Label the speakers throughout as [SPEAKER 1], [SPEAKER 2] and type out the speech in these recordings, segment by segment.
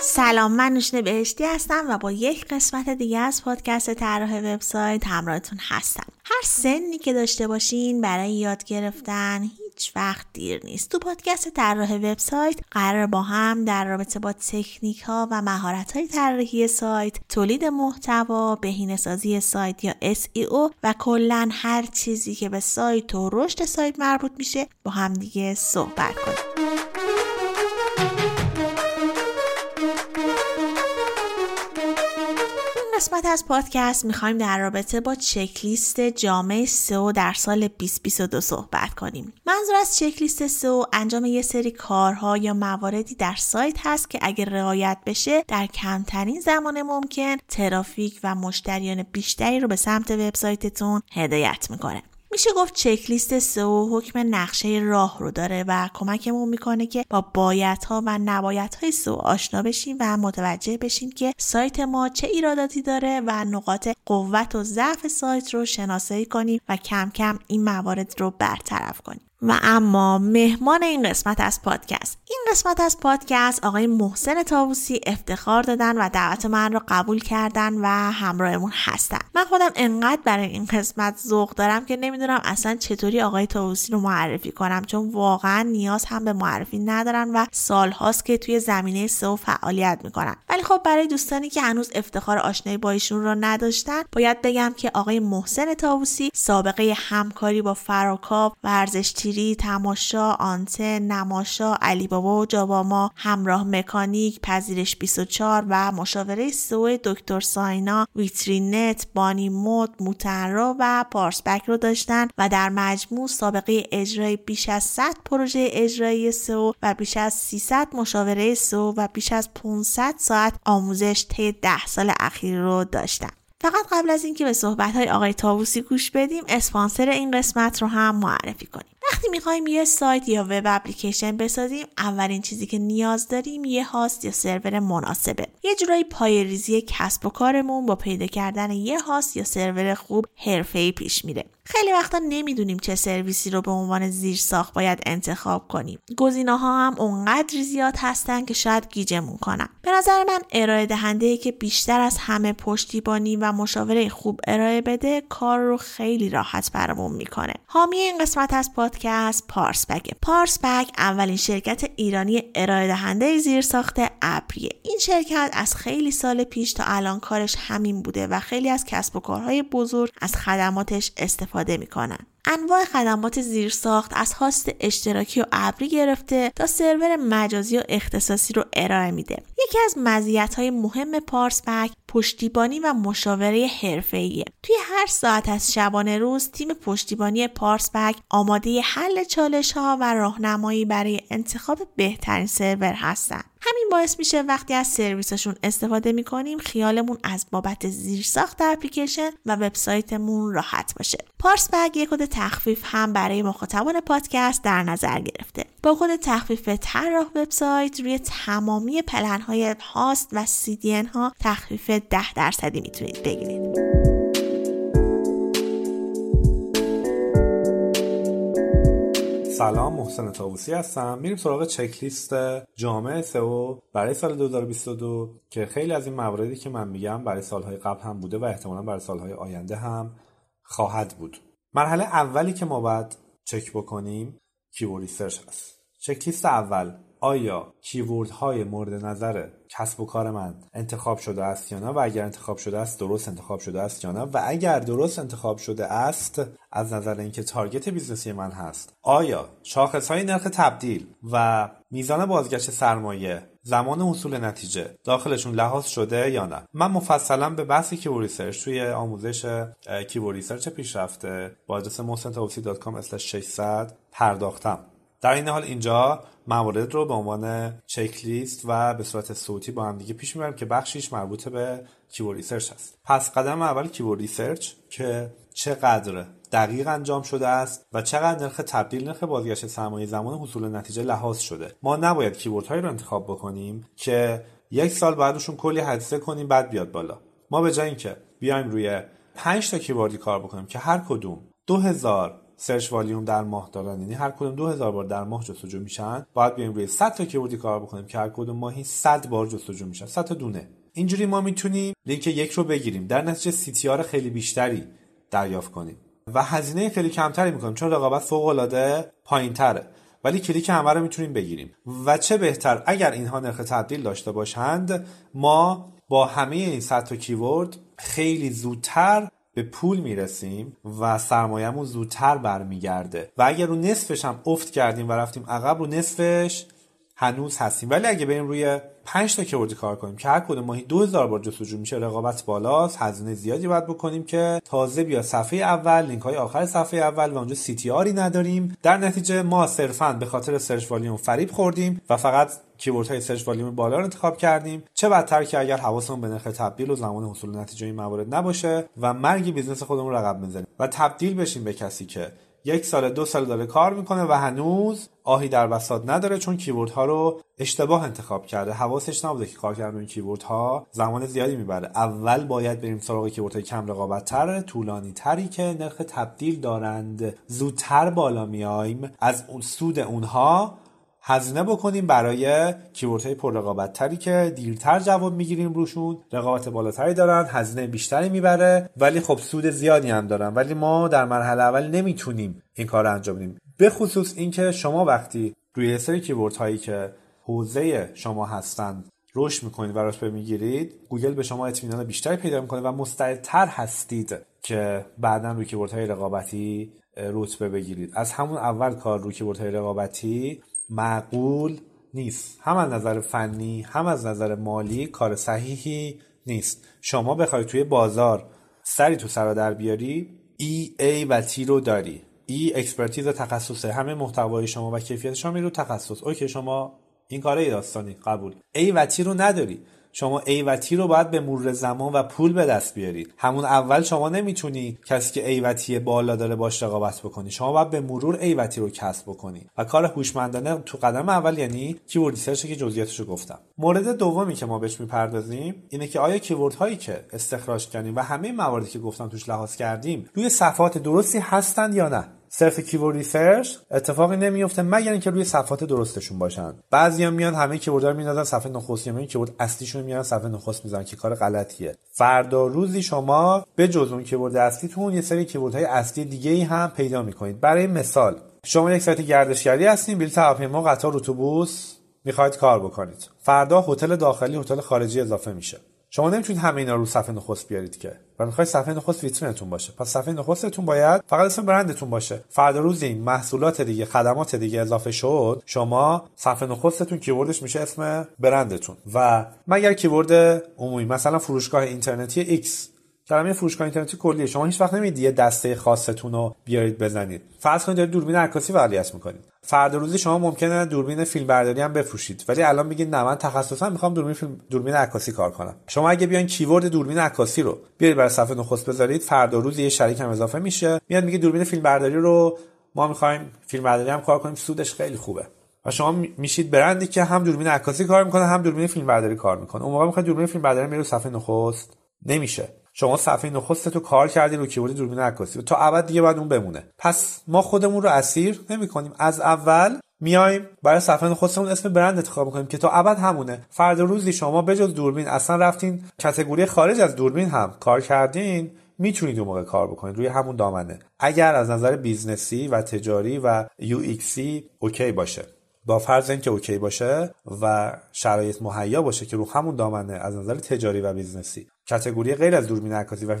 [SPEAKER 1] سلام من نوشین بهشتی هستم و با یک قسمت دیگه از پادکست طراح وبسایت همراهتون هستم. هر سنی که داشته باشین برای یاد گرفتن هیچ وقت دیر نیست. تو پادکست طراح وبسایت قرار با هم در رابطه با تکنیک ها و مهارت های طراحی سایت تولید محتوا بهینه سازی سایت یا SEO و کلا هر چیزی که به سایت و رشد سایت مربوط میشه با هم دیگه صحبت کنیم. قسمت از پادکست می‌خوایم در رابطه با چکلیست جامعه سو در سال 2022 صحبت کنیم. منظور از چکلیست سو انجام یه سری کارها یا مواردی در سایت هست که اگر رعایت بشه در کمترین زمان ممکن ترافیک و مشتریان بیشتری رو به سمت وبسایتتون هدایت می‌کنه. میشه گفت چکلیست سئو حکم نقشه راه رو داره و کمکمون می‌کنه که با بایدها و نبایدهای سئو آشنا بشیم و متوجه بشیم که سایت ما چه ایراداتی داره و نقاط قوت و ضعف سایت رو شناسایی کنیم و کم کم این موارد رو برطرف کنیم. و اما مهمان این قسمت از پادکست. این قسمت از پادکست آقای محسن تاووسی افتخار دادن و دعوت من رو قبول کردن و همراهمون هستن. من خودم انقدر برای این قسمت ذوق دارم که نمی‌دونم اصلا چطوری آقای تاووسی رو معرفی کنم چون واقعا نیاز هم به معرفی ندارن و سالهاست که توی زمینه سئو فعالیت می‌کنن. ولی خب برای دوستانی که هنوز افتخار آشنایی با ایشون رو نداشتن باید بگم که آقای محسن تاووسی سابقه همکاری با فراکاو ورزش تماشا، آنتن، نماشا، علی بابا و جاباما، همراه مکانیک، پذیرش 24 و مشاوره سئو دکتر ساینا، ویترینت، بانی مود، موترا و پارسبک رو داشتن و در مجموع سابقه اجرای بیش از 100 پروژه اجرایی سئو و بیش از 300 مشاوره سئو و بیش از 500 ساعت آموزش طی 10 سال اخیر رو داشتن. فقط قبل از اینکه به صحبت های آقای طاووسی گوش بدیم اسپانسر این قسمت رو هم معرفی کنیم وقتی می‌خوایم یه سایت یا web application بسازیم اولین چیزی که نیاز داریم یه هاست یا سرور مناسبه. یه جورایی پای ریزی کسب و کارمون با پیدا کردن یه هاست یا سرور خوب حرفه‌ای پیش میره. خیلی وقتا نمی‌دونیم چه سرویسی رو به عنوان زیر ساخت باید انتخاب کنیم. گزینه ها هم اونقدر زیاد هستن که شاید گیجمون کنن. به نظر من ارائه دهنده که بیشتر از همه پشتیبانی و مشاوره خوب ارائه بده کار رو خیلی راحت برامون می‌کنه. حامی این قسمت از پادکست پارسبک پارسبک اولین شرکت ایرانی ارائه دهنده زیر ابریه این شرکت از خیلی سال پیش تا الان کارش همین بوده و خیلی از کسب و کارهای بزرگ از خدماتش استفاده می‌کنن. انواع خدمات زیرساخت از هاست اشتراکی و ابری گرفته تا سرور مجازی و اختصاصی رو ارائه میده. یکی از مزیت‌های مهم پارسبک پشتیبانی و مشاوره حرفه‌ایه. توی هر ساعت از شبانه روز تیم پشتیبانی پارسبک آماده حل چالش ها و راهنمایی برای انتخاب بهترین سرور هستن. همین باعث میشه وقتی از سرویسشون استفاده می‌کنیم خیالمون از بابت زیرساخت اپلیکیشن و وبسایتمون راحت باشه. پارسبک یک کد تخفیف هم برای مخاطبان پادکست در نظر گرفته. با کد تخفیف طراح وبسایت روی تمامی پلن های هاست و CDN ها تخفیف 10 درصدی می‌تونید بگیرید.
[SPEAKER 2] سلام محسن طاووسی هستم. میریم سراغ چک‌لیست جامع سئو برای سال 2022 که خیلی از این مواردی که من میگم برای سالهای قبل هم بوده و احتمالا برای سالهای آینده هم خواهد بود. مرحله اولی که ما باید چک بکنیم keyword research هست. چکلیست اول. آیا keyword های مورد نظر کسب و کار من انتخاب شده است یا نه؟ و اگر انتخاب شده است درست انتخاب شده است یا نه؟ و اگر درست انتخاب شده است از نظر اینکه target business ی من هست آیا شاخص های نرخ تبدیل و میزان بازگشت سرمایه زمان حصول نتیجه داخلشون لحاظ شده یا نه؟ من مفصلا به بحث keyword research توی آموزش keyword research پیشرفته با آدرس محسن 600 پرداختم. در این حال اینجا موارد رو به عنوان چک لیست و به صورت صوتی با هم دیگه پیش می‌بریم که بخشیش مربوط به keyword research هست. پس قدم اول keyword research که چقدر دقیق انجام شده است و چقدر نرخ تبدیل نرخ بازگشت سرمایه زمان حصول نتیجه لحاظ شده. ما نباید keyword هایی رو انتخاب بکنیم که یک سال بعدشون کلی هزینه کنیم بعد بیاد بالا. ما به جای اینکه بیایم روی 5 تا keyword ی کار بکنیم که هر کدوم 2000 search volume در ماه دارن. یعنی هر کدوم 2000 بار در ماه جستجو میشن. باید بیایم روی 100 تا keyword ی کار بکنیم که هر کدوم ماهی 100 بار جستجو میشن. 100 تا دونه. اینجوری ما می‌تونیم لینک یک رو بگیریم. در نتیجه CTR خیلی بیشتری دریافت کنیم. و هزینه خیلی کمتری می‌کنیم. چون رقابت فوق العاده پایینتره. ولی کلیک همه رو می‌تونیم بگیریم. و چه بهتر؟ اگر اینها نرخ تبدیل داشته باشند ما با همه این 100 تا keyword خیلی زودتر به پول می‌رسیم و سرمایهمون زودتر برمیگرده. و اگر رو نصفش هم افت کردیم و رفتیم عقب رو نصفش هنوز هستیم. ولی اگه بریم روی 5 تا keyword ی کار کنیم که هر کدوم ماهی 2000 بار جستجو میشه رقابت بالاست هزینه زیادی باید بکنیم که تازه بیاد صفحه اول لینک های آخر صفحه اول و اونجا CTR ی نداریم. در نتیجه ما صرفا به خاطر search volume فریب خوردیم و فقط keyword های search volume بالا رو انتخاب کردیم. چه بدتر که اگر حواسمون به نرخ تبدیل و زمان حصول نتیجه این موارد نباشه و مرگ business خودمون رقم بزنیم و تبدیل بشیم به کسی که یک سال دو سال داره کار می‌کنه و هنوز آهی در بساط نداره چون keyword ها رو اشتباه انتخاب کرده. حواسش نبوده که کار کردن keyword ها زمان زیادی می‌بره. اول باید بریم سراغ keyword های کم رقابت تر طولانی تری که نرخ تبدیل دارند. زودتر بالا میایم. از اون سود اونها هزینه بکنیم برای کیوردهای پر رقابت که دیرتر جواب می‌گیریم روشون. رقابت بالاتری دارن هزینه بیشتری می‌بره ولی خب سود زیادی هم دارن. ولی ما در مرحله اول نمی‌تونیم این کار رو انجام بدیم. به خصوص اینکه شما وقتی روی سری کیورد هایی که حوزه شما هستند رشد می‌کنید و رتبه می‌گیرید گوگل به شما اطمینان بیشتری پیدا می‌کنه و مستعدتر هستید که بعدا روی کیورد های رقابتی رتبه بگیرید. از همون اول کار روی کیورد های رقابتی معقول نیست. هم از نظر فنی هم از نظر مالی کار صحیحی نیست. شما بخوای توی بازار سری تو سرا در بیاری E-A-T رو داری. E expertise تخصصه. همه محتوای شما و کیفیت شما رو تخصص. okay شما این کاره داستانی قبول. E-A-T رو نداری. شما E-A-T رو باید به مرور زمان و پول به دست بیارید همون اول شما نمی‌تونی کسی که E-A-T بالا داره باش رقابت بکنی. شما باید به مرور E-A-T رو کسب بکنی. و کار هوشمندانه تو قدم اول یعنی keyword research که جزئیاتش رو گفتم. مورد دومی که ما بهش می‌پردازیم اینه که آیا keyword هایی که استخراج کردیم و همه مواردی که گفتم توش لحاظ کردیم روی صفحات درستی هستند یا نه؟ صرف keyword research اتفاقی نمیفته مگر اینکه روی صفحات درستشون باشن. بعضیا میان همه keyword ها رو میندازن صفحه نخست یا keyword اصلیشون میارن صفحه نخست می‌زنن که کار غلطیه. فردا روزی شما به جز اون keyword اصلیتون یه سری keyword های اصلی دیگه ای هم پیدا می‌کنید. برای مثال شما یک سایت گردشگری هستین بلیط هواپیما قطار اتوبوس می‌خواید کار بکنید. فردا هتل داخلی هتل خارجی اضافه میشه. شما نمی‌تونید همه اینا رو صفحه نخست بیارید که. و می‌خواید صفحه نخست ویترینتون باشه. پس صفحه نخستتون باید فقط اسم برندتون باشه. فردا روز این محصولات دیگه خدمات دیگه اضافه شد شما صفحه نخستتون کیوردش میشه اسم برندتون. و مگر کیورد عمومی مثلا فروشگاه اینترنتی X. کلمه فروشگاه اینترنتی کلیه. شما هیچ وقت نمی‌دید یه دسته خاصتون رو بیارید بزنید. فرض کنید دارید دوربین عکاسی فعالیت می‌کنید. فردا روزی شما ممکنه دوربین فیلم برداری هم بفروشید. ولی الان میگید نه من تخصصا می‌خوام دوربین فیلم دوربین عکاسی کار کنم. شما اگه بیاین کیورد دوربین عکاسی رو بیارید برای صفحه نخست بذارید فردا روز یه شریک هم اضافه میشه. میاد میگه دوربین فیلم برداری رو ما می‌خوایم فیلم برداری هم کار کنیم سودش خیلی خوبه. و شما میشید برندی که هم دوربین عکاسی کار می‌کنه هم دوربین فیلم برداری کار می‌کنه. اون موقع می‌خواد دوربین فیلم برداری میره صفحه نخست. نمیشه. شما صفحه نخست تو کار کردی رو کیبورد دوربین عکاسی. تا ابد دیگه باید اون بمونه. پس ما خودمون رو اسیر نمی کنیم از اول میایم برای صفحه نخستمون اسم برند انتخاب می‌کنیم که تا ابد همونه. فرد روزی شما بجز دوربین اصلا رفتین کتگوری خارج از دوربین هم کار کردین می‌تونید اون موقع کار بکنید. روی همون دامنه. اگر از نظر business ی و تجاری و یو okay باشه. با فرض اینکه okay باشه و شرایط مهیا باشه که رو همون دامنه از نظر تجاری و business ی. category غیر از دوربین عکاسی و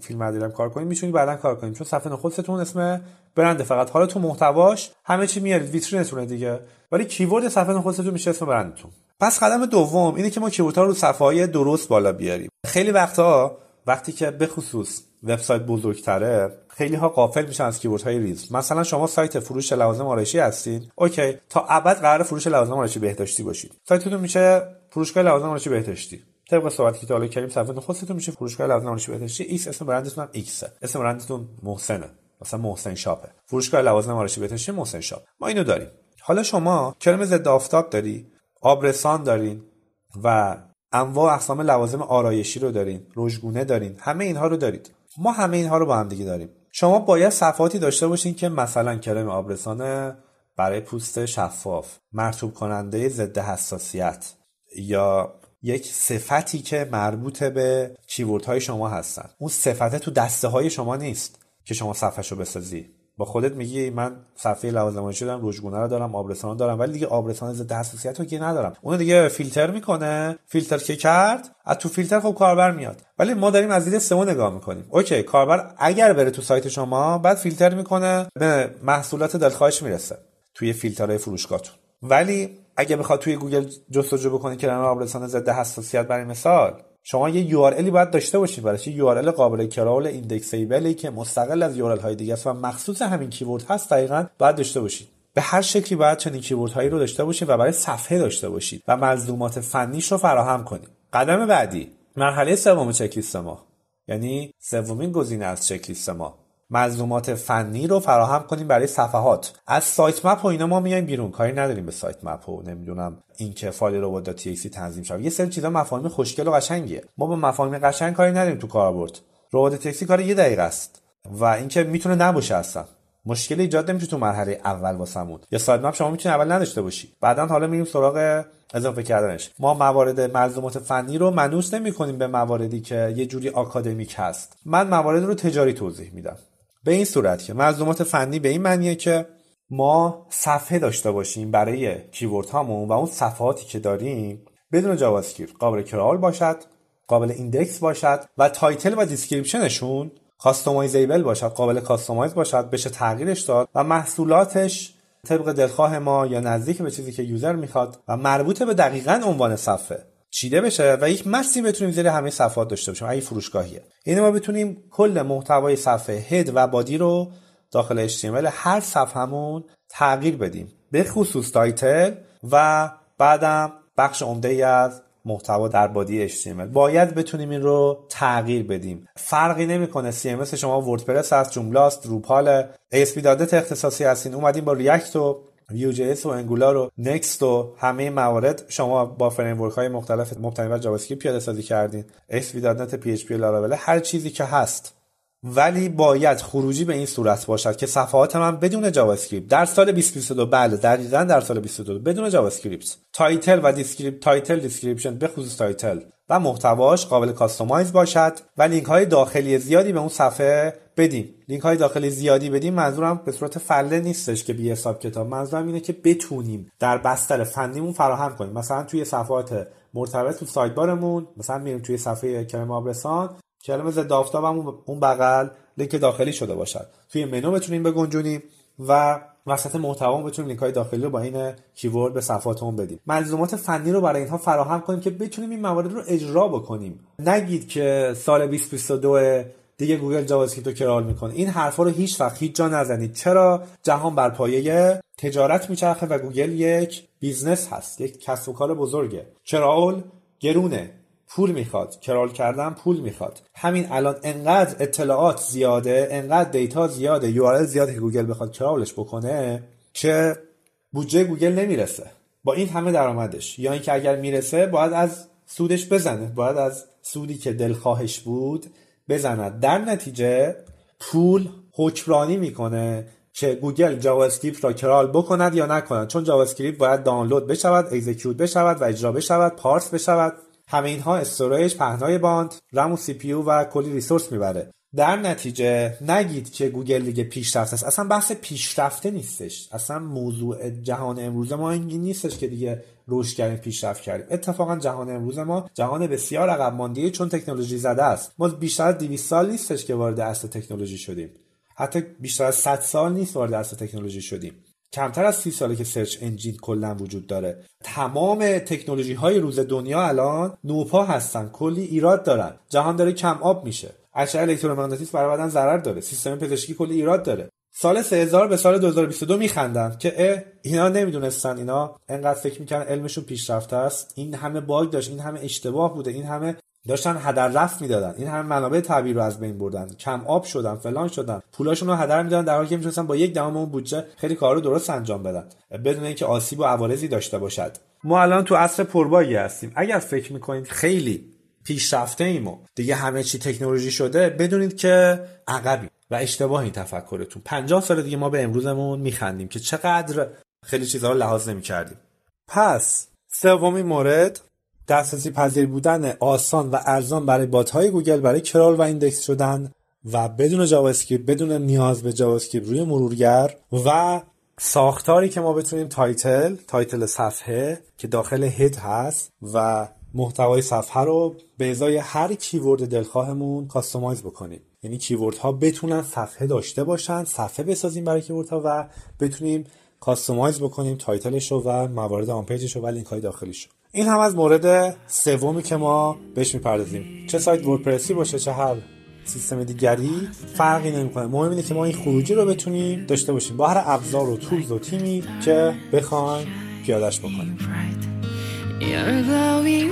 [SPEAKER 2] فیلم برداری کار کنید می‌تونید بعدا کار کنید. چون صفحه نخستتون اسم برند فقط. حالا تو محتواش همه چی میارید. ویترینتونه دیگه. ولی keyword صفحه نخستتون میشه اسم برندتون. پس قدم دوم اینه که ما keyword ها رو صفحه های درست بالا بیاریم. خیلی وقتا وقتی که به خصوص وبسایت بزرگتره خیلی ها غافل میشن از keyword های ریز مثلا شما سایت فروش لوازم آرایشی هستین. okay. تا ابد قراره فروش لوازم آرایشی بهداشتی باشید. سایتتون میشه فروشگاه لوازم آرایشی بهداشتی. طبق صحبتی که تا حالا کردیم صفحه نخستتون میشه فروشگاه لوازم آرایشی بهداشتی. ایکس اسم برندتون هم ایکس اسم برندتون محسنه. مثلا محسن شاپه. فروشگاه لوازم آرایشی بهداشتی محسن شاپ. ما اینو داریم. حالا شما کرم ضد آفتاب داری آبرسان دارین و انواع اقسام لوازم آرایشی رو دارین رژگونه دارین. همه اینها رو دارید. ما همه اینها رو با هم دیگه داریم. شما باید صفحاتی داشته باشین که مثلا کرم آبرسان برای پوست شفاف مرطوب کننده ضد حساسیت یا یک صفحه‌ای که مربوط به keyword های شما هستن. اون صفحه تو دسته های شما نیست که شما صفحه رو بسازی. با خودت میگی من صفحه لوازم دارم رژگونه رو دارم آبرسان دارم ولی دیگه آبرسان ضد حساسیت رو که ندارم. اون دیگه فیلتر می‌کنه. فیلتر که کرد از تو فیلتر خب کاربر میاد. ولی ما داریم از دید سئو نگاه می‌کنیم. OK کاربر اگر بره تو سایت شما بعد فیلتر می‌کنه به محصولات دلخواهش می‌رسه توی فیلترهای فروشگاهتون. ولی اگه بخواد توی گوگل جستجو بکنی که آبرسان ضد حساسیت برای مثال شما یه URL باید داشته باشید براش یه URL قابل crawl indexable ی که مستقل از URL های دیگه است و مخصوص همین keyword هست دقیقا باید داشته باشید. به هر شکلی باید چنین keyword هایی رو داشته باشید و برای صفحه داشته باشید و ملزومات فنیش رو فراهم کنید. قدم بعدی مرحله سوم چکلیست ما. یعنی سومین گزینه از چکلیست ما. ملزومات فنی رو فراهم کنیم برای صفحات. از sitemap و اینا ما میایم بیرون. کاری نداریم به sitemap و نمی‌دونم اینکه فایل TXT تنظیم شود. یه سری چیزا مفاهیم خوشگل و قشنگیه. ما با مفاهیم قشنگ کاری نداریم تو کاربرد. تی کار یه دقیقه است و اینکه می‌تونه نباشه اصلا. مشکل ایجاد نمیشه تو مرحله اول واسمون. یا سایت مپ شما می‌تونید اول نداشته باشی. بعدا حالا میریم سراغ اضافه کردنش. ما موارد ملزومات فنی رو منوس نمی کنیم به مواردی که یه جوری آکادمیک هست. من موارد رو تجاری توضیح میدم. به این صورت که ملزومات فنی به این معنیه که ما صفحه داشته باشیم برای کیورد هامون و اون صفحاتی که داریم بدون جاوا قابل crawl باشد قابل index باشد و title و description شون customizable باشد قابل customize باشد بشه تغییرش داد و محصولاتش طبق دلخواه ما یا نزدیک به چیزی که user می‌خواد و مربوط به دقیقا عنوان صفحه. چیده بشه و یک متنی بتونیم زیر همه صفحات داشته باشیم. اگه فروشگاهیه. یعنی ما بتونیم کل محتوای صفحه head و body رو داخل HTML هر صفحمون تغییر بدیم. به خصوص title و بعدم بخش عمده ای از محتوا در body HTML باید بتونیم این رو تغییر بدیم. فرقی نمی‌کنه. CMS شما WordPress هست Joomla ست Drupal ASP داده اختصاصی هستین اومدیم با React و Vue.js و Angular و Next و همه موارد شما با framework های مختلف مبتنی بر JavaScript پیاده سازی کردین ASP.NET PHP لاراول هر چیزی که هست ولی باید خروجی به این صورت باشد که صفحات من بدون JavaScript در سال 2022 بله دقیقا در سال 2022 بدون JavaScript title و descript title description به خصوص title و محتواش قابل customize باشد و لینک های داخلی زیادی به اون صفحه بدیم لینک های داخلی زیادی بدیم منظورم به صورت فله نیستش که بی حساب کتاب. منظورم اینه که بتونیم در بستر فنیمون فراهم کنیم. مثلا توی صفحات مرتبط تو sidebar مون مثلا میریم توی صفحه کرم آبرسان کرم ضد آفتابمون اون بغل لینک داخلی شده باشد. توی منو بتونیم بگنجونیم و وسط محتوا بتونیم لینک های داخلی رو با این keyword به صفحاتمون بدیم. ملزومات فنی رو برای اینها فراهم کنیم که بتونیم این موارد رو اجرا بکنیم. نگید که سال 2022 دیگه گوگل JavaScript رو crawl می‌کنه. این حرفا رو هیچ وقت هیچ جا نزنید. چرا؟ جهان بر پایه تجارت میچرخه و گوگل یک business هست. یک کسب و کار بزرگه. crawl گرونه. پول می‌خواد. crawl کردن پول می‌خواد. همین الان انقدر اطلاعات زیاده انقدر data زیاده URL زیاده که گوگل بخواد crawl ش بکنه که بودجه گوگل نمی‌رسه. با این همه درآمدش. یا اینکه اگر می‌رسه باید از سودش بزنه. باید از سودی که دلخواهش بود بزند. در نتیجه پول حکمرانی می‌کنه که گوگل JavaScript را crawl بکند یا نکند. چون JavaScript باید دانلود بشود execute بشود و اجرا بشود parse بشود. همه اینها storage پهنای باند رم و CPU و کلی resource می‌بره. در نتیجه نگید که گوگل دیگه پیشرفته است. اصلا بحث پیشرفته نیستش. اصلا موضوع جهان امروز ما این نیستش که دیگه رشد کردیم پیشرفت کردیم. اتفاقا جهان امروز ما جهان بسیار عقب مانده چون تکنولوژی زده است. ما بیشتر از 200 سال نیستش که وارد اصل تکنولوژی شدیم. حتی بیشتر از 100 سال نیست وارد اصل تکنولوژی شدیم. کمتر از سی ساله که سرچ انجین کلا وجود داره. تمام تکنولوژی های روز دنیا الان نوپا هستن کلی ایراد دارن. جهان داره کم آب میشه. اشعه الکترومغناطیس برای بدن ضرر داره. سیستم پزشکی کلی ایراد داره. سال 3000 به سال 2022 میخندن که اه اینا نمی‌دونستن اینا. انقدر فکر می‌کنن علمشون پیشرفته است. این همه باگ داشت این همه اشتباه بوده این همه داشتن هدر رفت می‌دادن. این همه منابع طبیعی رو از بین بردن. کم آب شدن فلان شدن. پولاشون رو هدر می‌دادن در حالی که می‌تونستن با یک دهم اون بودجه خیلی کار رو درست انجام بدن. بدون اینکه آسیب و عوارضی داشته باشد. ما الان تو عصر پرباگی هستیم. اگر فکر می‌کنید خیلی پیشرفته ایم دیگه همه چی تکنولوژی شده بدونید که عقبی و اشتباه این تفکرتون. 50 سال دیگه ما به امروزمون میخندیم که چقدر خیلی چیزها رو لحاظ نمی‌کردیم. پس سومین مورد دسترسی پذیر بودن آسان و ارزان برای bot های گوگل برای crawl و index شدن و بدون جاوا بدون نیاز به جاوا روی مرورگر و ساختاری که ما بتونیم title title صفحه که داخل head هست و محتوای صفحه رو به ازای هر keyword دلخواهمون customize بکنیم. یعنی keyword ها بتونن صفحه داشته باشن صفحه بسازیم برای keyword ها و بتونیم customize بکنیم title ش رو و موارد on page ش رو و لینک های داخلیش رو این هم از مورد سومی که ما بهش می‌پردازیم. چه سایت WordPress ی باشه چه هر سیستم دیگری فرقی نمی‌کنه. مهم اینه که ما این خروجی رو بتونیم داشته باشیم. با هر ابزار و tools و تیمی که بخوایم پیادش بکنیم.
[SPEAKER 1] اولین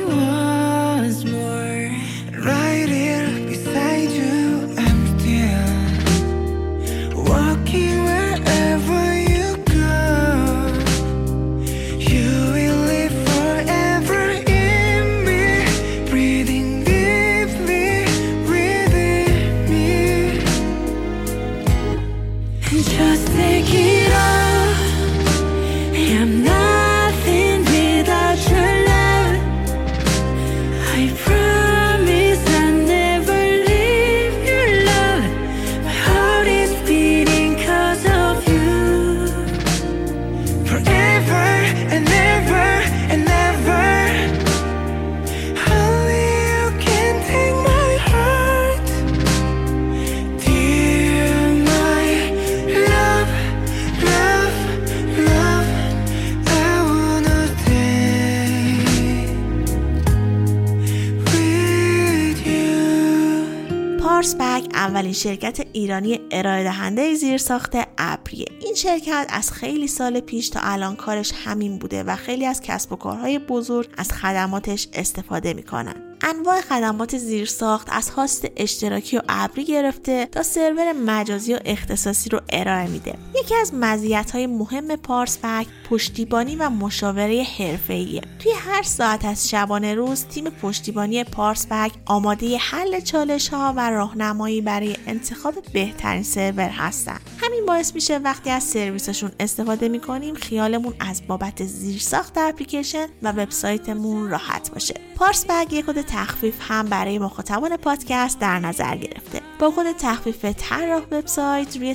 [SPEAKER 1] شرکت ایرانی ارائه دهنده زیرساخت ابریه. این شرکت از خیلی سال پیش تا الان کارش همین بوده و خیلی از کسب و کارهای بزرگ از خدماتش استفاده می‌کنن. انواع خدمات زیرساخت از هاست اشتراکی و ابری گرفته تا سرور مجازی و اختصاصی رو ارائه میده. یکی از های مهم پارس پک پشتیبانی و مشاوره حرفه‌ایه. توی هر ساعت از شبانه روز تیم پشتیبانی پارس پک آماده حل چالش ها و راهنمایی برای انتخاب بهترین سرور هستن. همین باعث میشه وقتی از سرویسشون استفاده می‌کنیم خیالمون از بابت زیرساخت اپلیکیشن و وبسایتمون راحت باشه. پارس بگ یک کد تخفیف هم برای مخاطبان پادکست در نظر گرفته. با کد تخفیف طراح وبسایت روی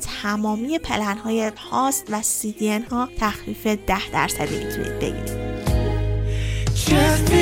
[SPEAKER 1] تمامی پلن های هاست و CDN ها تخفیف 10 درصدی می‌تونید بگیرید.
[SPEAKER 3] Just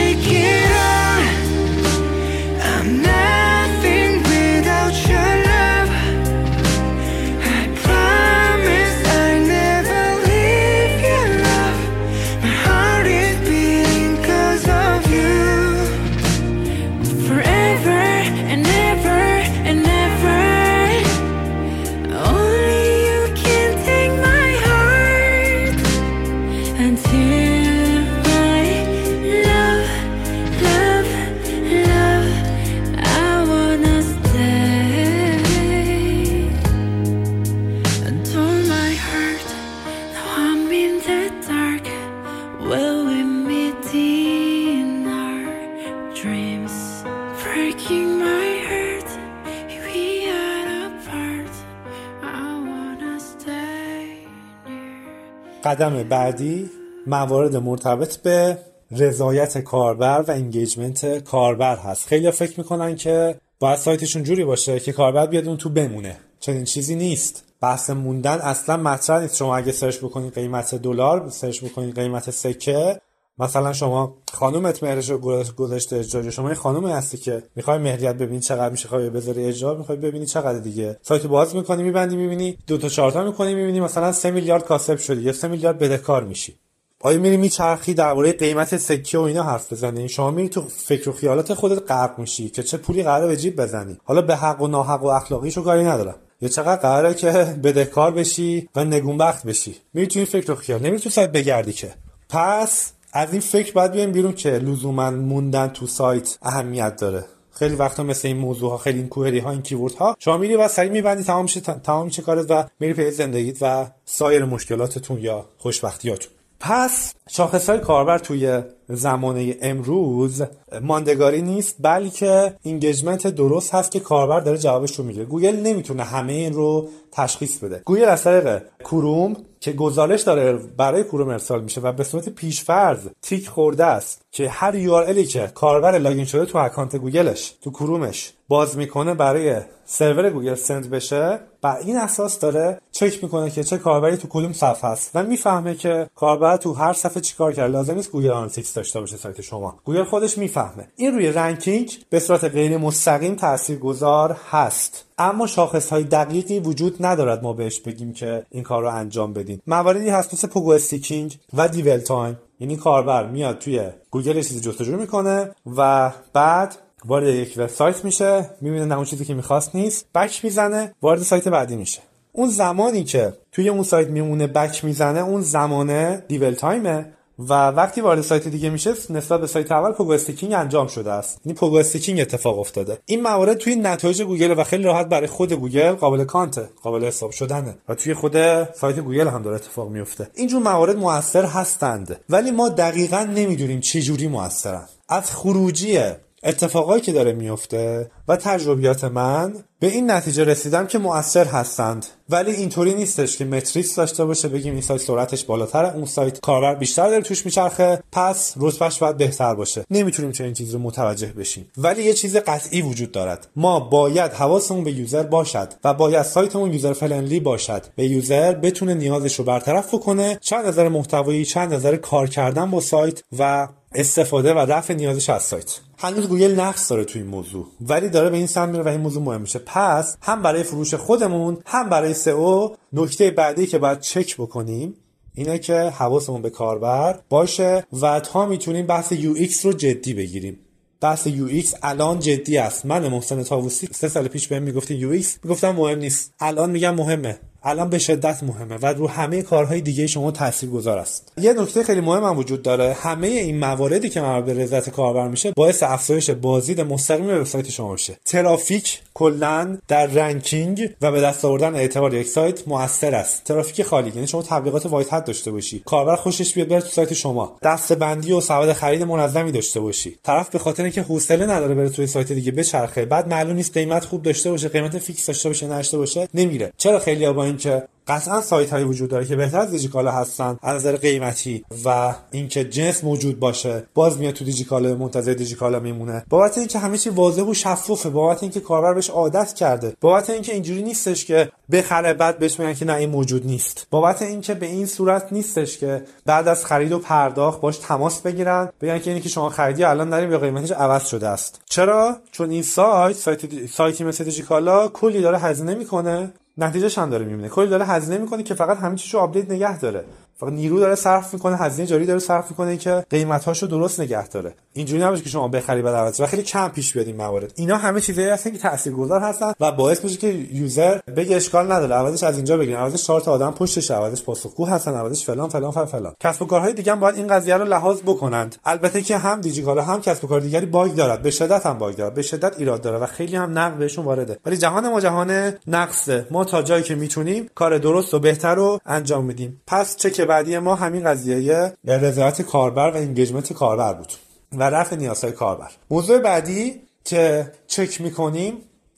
[SPEAKER 2] قدم بعدی موارد مرتبط به رضایت کاربر و engagement کاربر هست. خیلی فکر می‌کنن که باید سایتشون جوری باشه که کاربر بیاد اون تو بمونه. چنین چیزی نیست. بحث موندن اصلا مطرح نیست. شما اگه search بکنید قیمت دلار search بکنید قیمت سکه مثلا شما خانومت مهرش رو گذاشته اجرا شما یه خانومی هستی که می‌خوای مهریت ببینی چقدر میشه خواهی بذاری اجرا می‌خوای ببینی چقدر دیگه. سایت باز می‌کنی میبندی می‌بینی. دو تا چهار تا می‌کنی می‌بینی مثلا 3 میلیارد کاسب شدی یا 3 میلیارد بدهکار میشی. آیا میری میچرخی درباره قیمت سکه و اینا حرف بزنی؟ شما میری تو فکر و خیالات خودت غرق میشی که چه پولی قراره به جیب بزنی. حالا به حق و ناحق و اخلاقیشو کاری ندارم. یا چقدر قراره که بدهکار بشی و نگونبخت بشی. میری تو این فکر و خیال. نمیری تو سایت بگردی که. پس از این فکر باید بیایم بیرون که لزوما موندن تو سایت اهمیت داره. خیلی وقتا مثل این موضوع ها خیلی این کوهری ها این کیورد ها شما میری و سری میبندی تمام میشه تمام میشه کارت و میری پی زندگیت و سایر مشکلاتتون یا خوشبختیاتون. پس شاخص های کاربر توی زمانه امروز ماندگاری نیست بلکه engagement درست هست که کاربر داره جوابش رو می‌گیره گوگل نمی‌تونه همه این رو تشخیص بده. گوگل از طریق کروم که گزارش داره برای کروم ارسال میشه و به صورت پیشفرض تیک خورده است که هر URL که کاربر login شده تو account گوگلش تو کرومش باز می‌کنه برای سرور گوگل send بشه بر این اساس داره چک می‌کنه که چه کاربری تو کدوم صفحه است و می‌فهمه که کاربر تو هر صفحه چیکار کرده لازم نیست گوگل آنالیتیکس داشته باشه سایت شما. گوگل خودش می‌فهمه. این روی ranking به صورت غیر مستقیم تاثیرگذار هست. اما شاخص های دقیقی وجود ندارد ما بهش بگیم که این کار رو انجام بدین. مواردی هست مثل pogo sticking و dwell time. یعنی کاربر میاد توی گوگل چیزی جستجو می‌کنه و بعد وارد یک وبسایت میشه می‌بینه نه اون چیزی که می‌خواست نیست back می‌زنه وارد سایت بعدی میشه. اون زمانی که توی اون سایت میمونه back می‌زنه اون زمانه dwell time ه و وقتی وارد سایت دیگه میشه نسبت به سایت اول pogo sticking انجام شده است. یعنی pogo sticking اتفاق افتاده. این موارد توی نتایج گوگل و خیلی راحت برای خود گوگل قابل count ه قابل حساب شدنه و توی خود سایت گوگل هم داره اتفاق میفته اینجور موارد موثر هستند ولی ما دقیقا نمی‌دونیم چه جوری موثرن. از خروجی اتفاقایی که داره میفته و تجربیات من به این نتیجه رسیدم که مؤثر هستند. ولی اینطوری نیستش که metrics داشته باشه بگیم این سایت سرعتش بالاتره اون سایت کاربر بیشتر داره توش میچرخه پس رتبهش باید بهتر باشه. نمی‌تونیم چنین چیزی رو متوجه بشیم. ولی یه چیز قطعی وجود دارد. ما باید حواسمون به user باشد و باید سایتمون user friendly باشد. به user بتونه نیازش رو برطرف بکنه چه از نظر محتوایی چه از نظر کار کردن با سایت و استفاده و رفع نیازش از سایت. هنوز گوگل نقص داره توی این موضوع ولی داره به این سمت میره و این موضوع مهم میشه. پس هم برای فروش خودمون هم برای SEO نکته بعدی که باید چک بکنیم اینه که حواسمون به کاربر باشه و تا می‌تونیم بحث UX رو جدی بگیریم. بحث UX الان جدی است. من محسن طاووسی سه سال پیش بهم می‌گفتین UX. می‌گفتم مهم نیست. الان میگم مهمه. الان به شدت مهمه و رو همه کارهای دیگه شما تاثیرگذار است. یه نکته خیلی مهم هم وجود داره. همه این مواردی که مربوط به رضایت کاربر میشه باعث افزایش بازدید مستقیم وبسایت شما میشه. ترافیک کلا در ranking و به دست آوردن اعتبار یک سایت موثر است. ترافیک خالی یعنی شما تبلیغات white hat داشته باشی. کاربر خوشش بیاد بره تو سایت شما. دسته‌بندی و سبد خرید منظمی داشته باشی. طرف به خاطر اینکه حوصله نداره بره توی سایت دیگه بچرخه بعد معلوم نیست قیمت خوب داشته باشه قیمت fix داشته باشه نشته باشه نمیره. چرا خیلی با اینکه قطعا سایت هایی وجود داره که بهتر از دیجیکالا هستن از نظر قیمتی و اینکه جنس موجود باشه باز میاد تو دیجیکالا منتظر دیجیکالا میمونه. بابت اینکه همه چی واضح و شفافه بابت اینکه کاربر بهش عادت کرده بابت اینکه اینجوری نیستش که بخره بعد بهش میگن که نه این موجود نیست. بابت اینکه به این صورت نیستش که بعد از خرید و پرداخت باهاش تماس بگیرن بگن که اینی که شما خریدی الان داریم به قیمتش عوض شده است. چرا؟ چون این سایت سایت سایتی مثل دیجیکالا کلی داره هزینه می‌کنه. نتیجهش هم داره می‌بینه. کلی داره هزینه می‌کنه که فقط همین چیزو update نگه داره. فقط نیرو داره صرف می‌کنه هزینه جاری داره صرف می‌کنه که قیمتاشو درست نگه داره. اینجوری نباشه که شما بخری بعد عوض و خیلی کم پیش بیاد این موارد. اینا همه چیزایی هستن که تاثیرگذار هستن و باعث میشه که user بگه اشکال نداره. عوضش از اینجا بگیرن عوضش چهار تا آدم پشتش عوضش پاسخگو هستن عوضش فلان فلان فلان فلان. کسب و کارهای دیگه هم باید این قضیه رو لحاظ بکنند. البته که هم دیجیکالا هم کسب و کار دیگری bug دارد. به شدت هم bug دارد. به شدت ایراد داره و خیلی هم نقد بهشون وارده. ولی جهان ما جهان نقصه ما تا جایی که می‌تونیم کار درست و بهتر رو انجام میدیم. پس چک بعدی ما همین قضیه رضایت کاربر و engagement کاربر بود. و رفع نیازهای کاربر. موضوع بعدی که چک می‌کنیم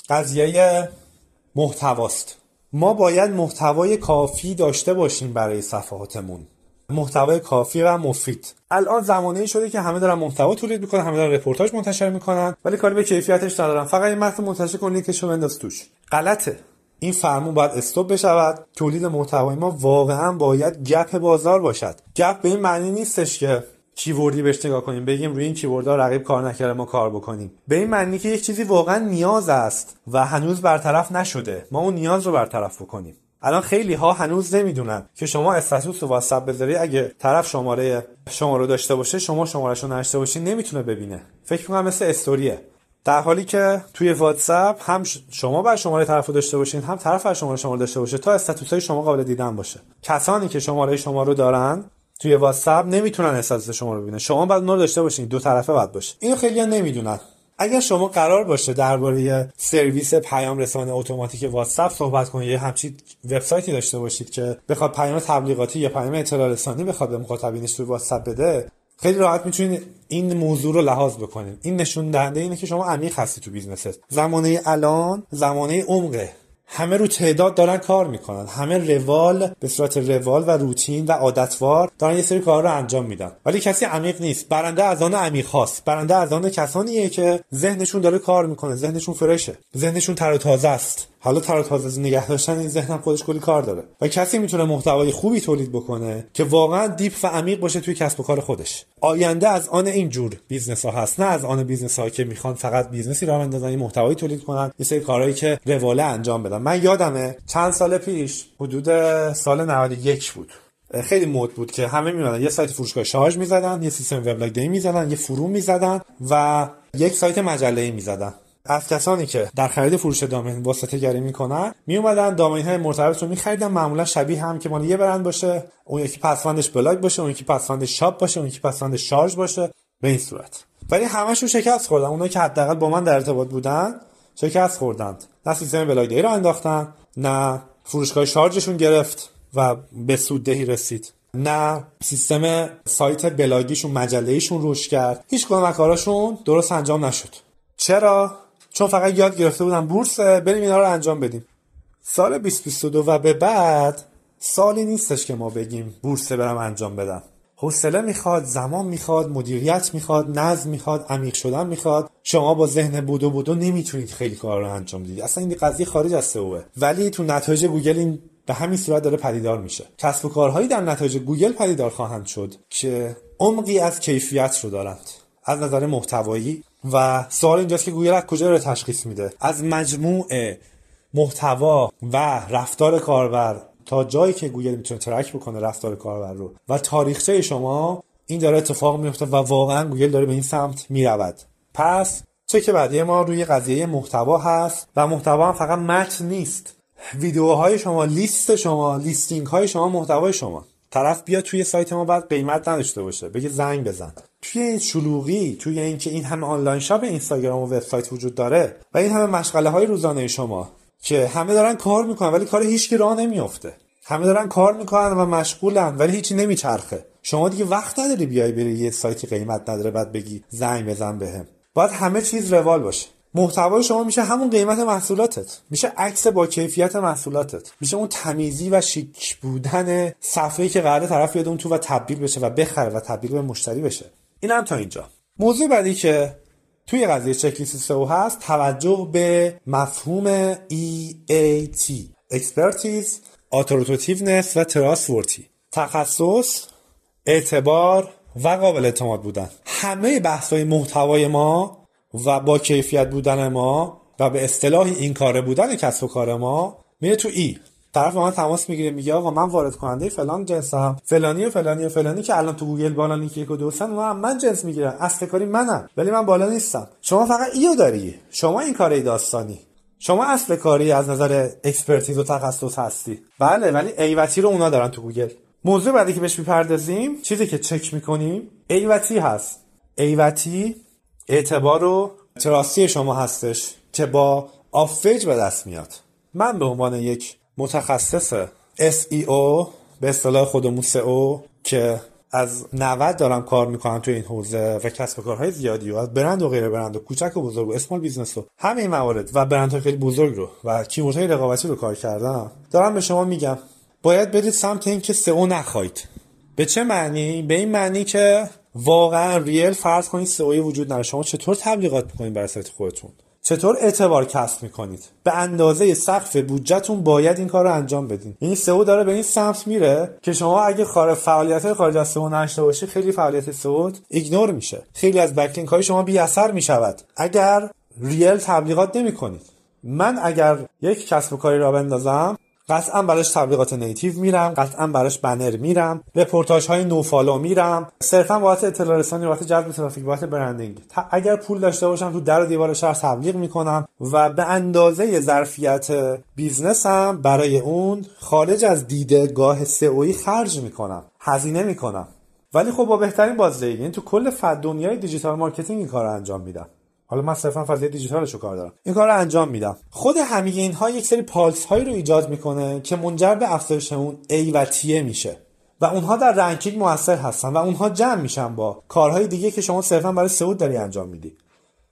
[SPEAKER 2] قضیه محتواست. ما باید محتوای کافی داشته باشیم برای صفحاتمون. محتوای کافی و مفید. الان زمانه شده که همه دارن محتوا تولید می‌کنن همه دارن رپورتاج منتشر می‌کنن ولی کاری به کیفیتش ندارن. فقط این متن منتشر کن لینکشو بنداز توش. غلطه. این فرمون باید stop بشود. تولید محتوای ما واقعا باید gap بازار باشد. gap به این معنی نیستش که کیوردی بهش نگاه کنیم بگیم روی این کیوردها رقیب کار نکرده ما کار بکنیم. به این معنی که یک چیزی واقعا نیاز است و هنوز برطرف نشده. ما اون نیاز رو برطرف بکنیم. الان خیلی ها هنوز نمی‌دونن که شما استاتوس و واتساپ بذاری. اگه طرف شماره شما رو داشته باشه شما شمارش رو نشته باشی نمی‌تونه ببینه. فکر می‌کنم مثل استوریه. در حالی که توی واتساپ هم شما بر شماره طرف رو داشته باشین هم طرف بر شماره شما رو داشته باشه تا استاتوس های شما قابل دیدن باشه. کسانی که شماره شما رو دارن توی واتساپ نمی‌تونن status شما رو ببینن. شما باید رو داشته باشین دو طرفه باید باشه. اینو خیلی نمی‌دونن. اگر شما قرار باشه درباره سرویس پیام رسان اتوماتیک واتساپ صحبت کنید یه همچین وبسایتی داشته باشید که بخواد پیام تبلیغاتی یا پیام اطلاع رسانی بخواد به مخاطبینش توی واتساپ بده خیلی راحت می‌تونید این موضوع رو لحاظ بکنید این نشون دهنده اینه که شما عمیق هستی تو business ت. زمانه الان زمانه عمقه. همه رو تعداد دارن کار می‌کنن. همه روال به صورت روال و روتین و عادتوار دارن یه سری کار رو انجام میدن. ولی کسی عمیق نیست. برنده از آن عمیق هاست. برنده از آن کسانیه که ذهنشون داره کار می‌کنه. ذهنشون fresh ه ذهنشون تر و تازه است. حالا تر تازه نگه داشتن این ذهنم خودش کلی کار داره. و کسی می‌تونه محتوای خوبی تولید بکنه که واقعا deep و عمیق باشه توی کسب و کار خودش. آینده از آن اینجور business ها هست. نه از آن business ها که می‌خوان فقط business ی راه بندازن این محتوایی تولید کنن یه سری کارهایی که رواله انجام بدن. من یادمه چند سال پیش حدود سال 91 بود. خیلی مد بود که همه میومدن یه سایت فروشگاه شارژ می‌زدن یه سیستم وبلاگ دی می‌زدن یه forum می‌زدن و یک سایت مجله ای می‌زدن. از کسانی که در خرید فروش domain واسطه گری می‌کنن می اومدن domain های مرتبط رو میخریدن معمولا شبیه هم که مال یه برند باشه. اون یکی پسوندش بلاگ باشه اون یکی پسوندش shop باشه اون یکی پسوندش شارژ باشه. به این صورت. ولی همشون شکست خوردن. اونایی که حداقل با من در ارتباط بودن شکست خوردند. نه سیستم بلاگ دی رو انداختن نه فروشگاه شارژشون گرفت و به سوددهی رسید. نه سیستم سایت بلاگیشون مجلهشون رشد کرد. هیچ کدوم کاراشون درست انجام نشد. چرا؟ چون فقط یاد گرفته بودم بورس بریم اینا رو انجام بدیم. سال 2022 و به بعد سالی نیستش که ما بگیم بورس برم انجام بدم. حوصله می‌خواد زمان می‌خواد مدیریت می‌خواد نظم می‌خواد عمیق شدن می‌خواد. شما با ذهن بدو بدو نمی‌تونید خیلی کار رو انجام بدید. اصلا این قضیه خارج از سئوه ولی تو نتایج گوگل این به همین صورت داره پدیدار میشه. کسب و کارهایی در نتایج گوگل پدیدار خواهند شد که عمقی از کیفیت رو دارند. از نظر محتوایی و سوال اینجاست که گوگل از کجا رو تشخیص میده؟ از مجموع محتوا و رفتار کاربر تا جایی که گوگل می‌تونه track بکنه رفتار کاربر رو. و تاریخچه شما این داره اتفاق میفته و واقعا گوگل داره به این سمت می‌رود. پس چک بعدی ما روی قضیه محتوا هست و محتوا هم فقط متن نیست. ویدیوهای شما لیست شما listing های شما محتوای شما. طرف بیاد توی سایت ما بعد قیمت نداشته باشه. بگه زنگ بزن. توی شلوغی توی اینکه این همه آنلاین شاپ اینستاگرام و وبسایت وجود داره و این همه مشغله های روزانه شما که همه دارن کار می‌کنن ولی کار هیچکی راه نمیافته. همه دارن کار می‌کنن و مشغولن ولی هیچی نمیچرخه. شما دیگه وقت نداری بیای بری یه سایتی قیمت نداره بعد بگی زنگ بزن بهم. باید همه چیز روال باشه. محتوای شما میشه همون قیمت محصولاتت. میشه عکس با کیفیت محصولاتت. میشه اون تمیزی و شیک بودن صفحه‌ای که قراره طرف بیاد اون تو و تبدیل بشه و بخره و تبدیل به مشتری بشه. این هم تا اینجا. موضوع بعدی که توی قضیه چک لیست سئو هست توجه به مفهوم EAT Expertise Authoritativeness و Trustworthy. تخصص اعتبار و قابل اعتماد بودن. همه بحث‌های محتوای ما و با کیفیت بودن ما و به اصطلاح این کاره بودن کسب و کار ما میره تو E طرف من تماس می‌گیره میگه آقا من وارد کننده فلان جنسم فلانی و فلانی و فلانی که الان تو گوگل بالان یکی یک و دو سن من, جنس می‌گیرم اصل کاری منم ولی من بالا نیستم. شما فقط E رو داری. شما این کاره داستانی. شما اصل کاری از نظر expertise و تخصص هستی. بله ولی A و T رو اونا دارن تو گوگل. موضوع بعدی که بهش می‌پردازیم چیزی که چک می‌کنیم ایوتی هست. ایوتی اعتبار و trust ی شما هستش که با off-page به دست میاد. من به عنوان یک متخصص SEO به اصطلاح خودمون SEO که از 90 دارم کار می‌کنم تو این حوزه و کسب کارهای زیادی و از برند و غیر برند و کوچک و بزرگ و small business و همه این موارد و برندهای خیلی بزرگ رو و keyword های رقابتی رو کار کردم دارم به شما میگم باید برید سمت اینکه سئو نخواید. به چه معنی؟ به این معنی که واقعا real فرض کنید سئو وجود نداره. شما چطور تبلیغات می‌کنید برای سایت خودتون؟ چطور اعتبار کسب می‌کنید؟ به اندازه سقف بودجهتون باید این کار رو انجام بدین. این سئو داره به این سمت میره که شما اگه خارج فعالیت خارج از سئو نداشته باشید خیلی فعالیت سئو ignore میشه. خیلی از backlink های شما بی اثر می‌شود. اگر real تبلیغات نمی‌کنید. من اگر یک کسب و کاری راه بندازم قطعا براش تبلیغات native میرم قطعا براش بنر میرم رپورتاج های nofollow میرم. صرفا بابت اطلاع رسانی بابت جذب ترافیک بابت branding. اگر پول داشته باشم تو در و دیوار شهر تبلیغ می‌کنم و به اندازه ظرفیت business م برای اون خارج از دیدگاه سئویی خرج می‌کنم هزینه می‌کنم. ولی خب با بهترین بازدهی یعنی تو کل فد دنیای digital marketing این کار انجام میدم. حالا من صرفا فضای دیجیتالش رو کار دارم. این کار رو انجام میدم. خود همه اینها یک سری پالس هایی رو ایجاد می‌کنه که منجر به افزایش اون A و T ه میشه. و اونها در ranking موثر هستن و اونها جمع میشن با کارهای دیگه که شما صرفا برای سئو داری انجام میدی.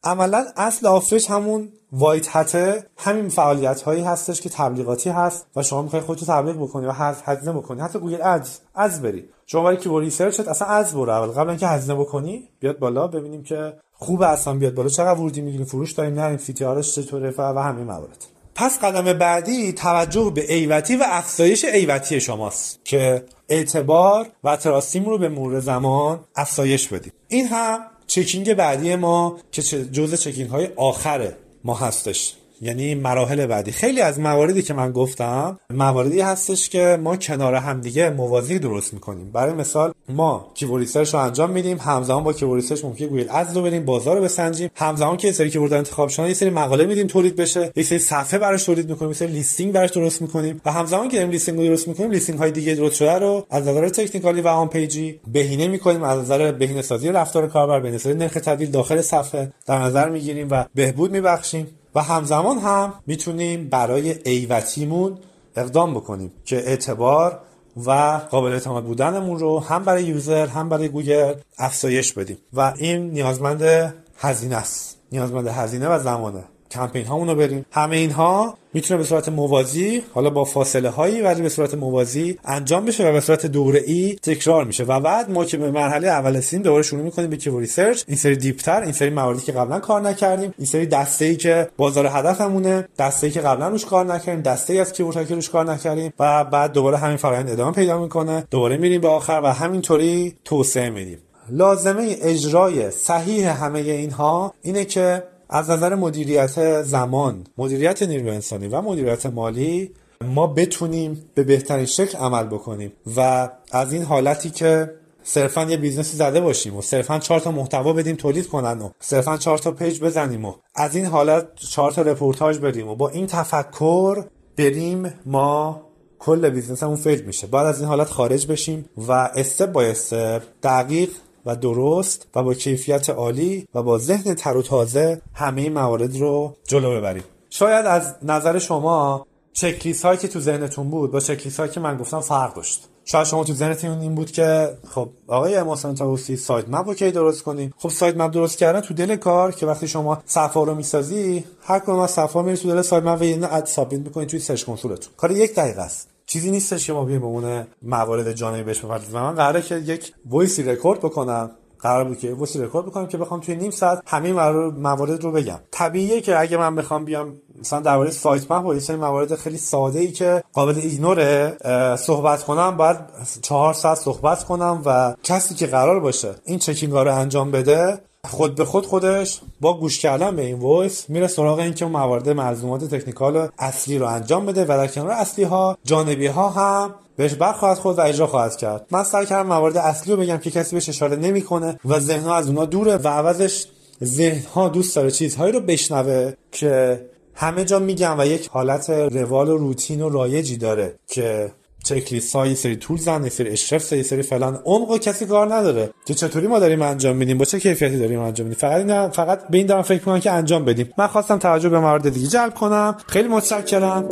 [SPEAKER 2] عملا اصل آفریج همون white hat ه همین فعالیت هایی هستش که تبلیغاتی هست و شما می‌خوای خودتو تبلیغ بکنی و هزینه بکنی. حتی گوگل Ads رو بری. شما برای keyword research ت اصلا Ads برو اول. قبل اینکه هزینه بکنی بیاد بالا ببینیم که خوب اصلا بیاد بالا. چقدر ورودی می‌گیریم؟ فروش داریم نه سی چطوره و همین موارد. پس قدم بعدی توجه به ایوتی و افزایش ایوتی شماست که اعتبار و trust مون رو به مرور زمان افزایش بدیم. این هم checking بعدی ما که جزء checking های آخر ما هستش. یعنی مراحل بعدی. خیلی از مواردی که من گفتم مواردی هستش که ما کنار همدیگه موازی درست می‌کنیم. برای مثال ما keyword research رو انجام میدیم همزمان با keyword research ممکنه گوگل Ads رو بریم بازار رو بسنجیم. همزمان که سری keyword انتخاب شدن یه سری مقاله میدیم تولید بشه یه سری صفحه براش تولید می‌کنیم یه سری listing براش درست می‌کنیم. و همزمان که داریم listing رو درست می‌کنیم listing های دیگه درست شده رو از نظر technical ی و on-page ی بهینه می‌کنیم از نظر بهینه سازی رفتار کاربر به نرخ تبدیل داخل صفحه در نظر می‌گیریم و بهبود میبخشیم. و همزمان هم می‌تونیم برای A و T مون اقدام بکنیم که اعتبار و قابل اعتماد بودنمون رو هم برای user هم برای گوگل افزایش بدیم. و این نیازمند هزینه است. نیازمند هزینه و زمانه. کمپین هامون رو بریم. همه اینها می‌تونه به صورت موازی حالا با فاصله هایی ولی به صورت موازی انجام بشه و به صورت دوره ای تکرار میشه. و بعد ما که به مرحله اول رسیدیم دوباره شروع می‌کنیم به keyword research این سری deep تر این سری مواردی که قبلا کار نکردیم. این سری دسته ای که بازار هدفمونه دسته ای که قبلا روش کار نکردیم دسته ای از keyword که روش کار نکردیم. و بعد دوباره همین فرآیند ادامه پیدا می‌کنه. دوباره میریم به آخر و همینطوری توسعه میدیم. لازمه اجرای صحیح همه اینها اینه که از نظر مدیریت زمان مدیریت نیروی انسانی و مدیریت مالی ما بتونیم به بهترین شکل عمل بکنیم و از این حالتی که صرفا یه business ی زده باشیم و صرفا چهار تا محتوا بدیم تولید کنن و صرفا چهار تا page بزنیم و از این حالت چهار تا رپورتاج بدیم و با این تفکر بریم ما کل business مون fail میشه. بعد از این حالت خارج بشیم و step by step دقیق و درست و با کیفیت عالی و با ذهن تر و تازه همه موارد رو جلو ببریم. شاید از نظر شما چکلیس هایی که تو ذهنتون بود با چکلیس هایی که من گفتم فرق داشت. شاید شما تو ذهنتون این بود که خب آقای محسن طاووسی sitemap رو کی درست کنیم خب sitemap درست کردن تو دل کار که وقتی شما صفحه رو می‌سازی هر کدوم از صفحه میری تو دل sitemap و یه add submit می‌کنید توی Search Console تون. کار یک دقیقه است. چیزی نیستش که ما بیایم اون موارد جانبی بهش بپردازیم. من قراره که یک voice ی record بکنم. قرار بود که voice record بکنم که بخوام توی نیم ساعت همه موارد رو بگم. طبیعیه که اگه من بخوام بیام مثلا درباره sitemap و یه موارد خیلی ساده ای که قابل ignore ه صحبت کنم باید چهار ساعت صحبت کنم و کسی که قرار باشه این checking رو انجام بده خود به خود خودش با گوش کردن به این voice میره سراغ اینکه اون موارد ملزومات technical اصلی رو انجام بده و در کنار اصلی ها جانبی ها هم بهش برخواهد خورد و اجرا خواهد کرد. من سعی کردم موارد اصلی رو بگم که کسی بهش اشاره نمی‌کنه و ذهن از اونها دوره و عوضش ذهن ها دوست داره چیزهایی رو بشنوه که همه جا میگم و یک حالت روال و روتین و رایجی داره که چکلیست ها یه سری تول زن سری اشرف یه سری فلان. عمق کسی کار نداره. که چطوری ما داریم انجام میدیم؟ با چه کیفیتی داریم انجام میدیم؟ فقط این فقط به این دارم فکر کنم که انجام بدیم. من خواستم توجه به موارد دیگه جلب کنم. خیلی متشکرم.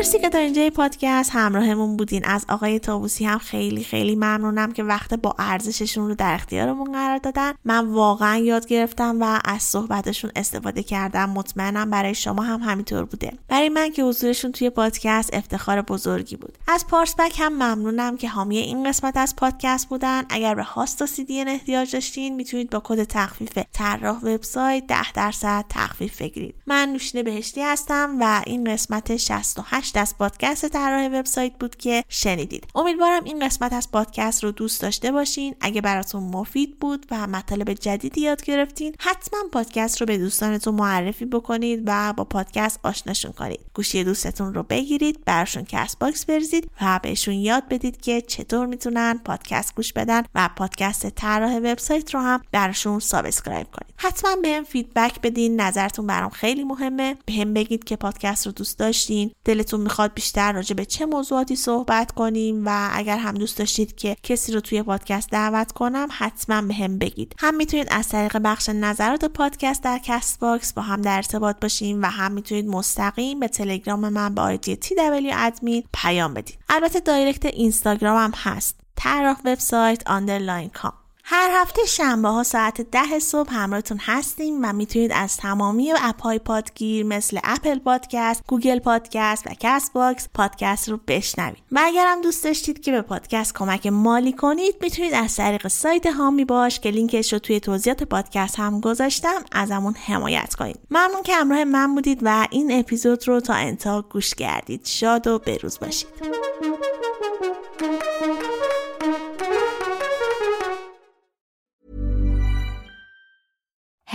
[SPEAKER 1] مرسی که تا اینجای پادکست همراهمون بودین. از آقای تابوسی هم خیلی خیلی ممنونم که وقت با ارزششون رو در اختیارمون قرار دادن. من واقعا یاد گرفتم و از صحبتشون استفاده کردم. مطمئنم برای شما هم همینطور بوده. برای من که حضورشون توی پادکست افتخار بزرگی بود. از پارسبک هم ممنونم که حامی این قسمت از پادکست بودن. اگر به هاست و سی احتیاج داشتین می‌تونید با کد تخفیف طراح وبسایت 10 درصد تخفیف بگیرید. من نوشین بهشتی هستم و این قسمت 68 از پادکست طراح وبسایت بود که شنیدید. امیدوارم این قسمت از پادکست رو دوست داشته باشین. اگه براتون مفید بود و مطالب جدیدی یاد گرفتین حتما پادکست رو به دوستانتون معرفی بکنید و با پادکست آشناشون کنید. گوشی دوستتون رو بگیرید براشون Castbox بریزید و بهشون یاد بدید که چطور می‌تونن پادکست گوش بدن و پادکست طراح وبسایت رو هم براشون subscribe کنید. حتما بهم feedback بدین نظرتون برام خیلی مهمه. بهم بگید که پادکست رو دوست داشتین. دلتون می‌خواد بیشتر راجع به چه موضوعاتی صحبت کنیم و اگر هم دوست داشتید که کسی رو توی پادکست دعوت کنم حتما بهم بگید. هم می‌تونید از طریق بخش نظرات پادکست در Castbox با هم در ارتباط باشیم و هم می‌تونید مستقیم به تلگرام من به آیدی W admin پیام بدید. البته direct اینستاگرام هم هست. طراح وبسایت underline com هر هفته شنبه ها ساعت ده صبح همراهتون هستیم و می‌تونید از تمامی app های پادگیر مثل Apple Podcast، Google Podcast و Castbox پادکست رو بشنوید. و اگرم دوست داشتید که به پادکست کمک مالی کنید می‌تونید از طریق سایت حامی باش که لینکش رو توی توضیحات پادکست هم گذاشتم ازمون حمایت کنید. ممنون که همراه من بودید و این اپیزود رو تا انتها گوش کردید. شاد و بروز باشید.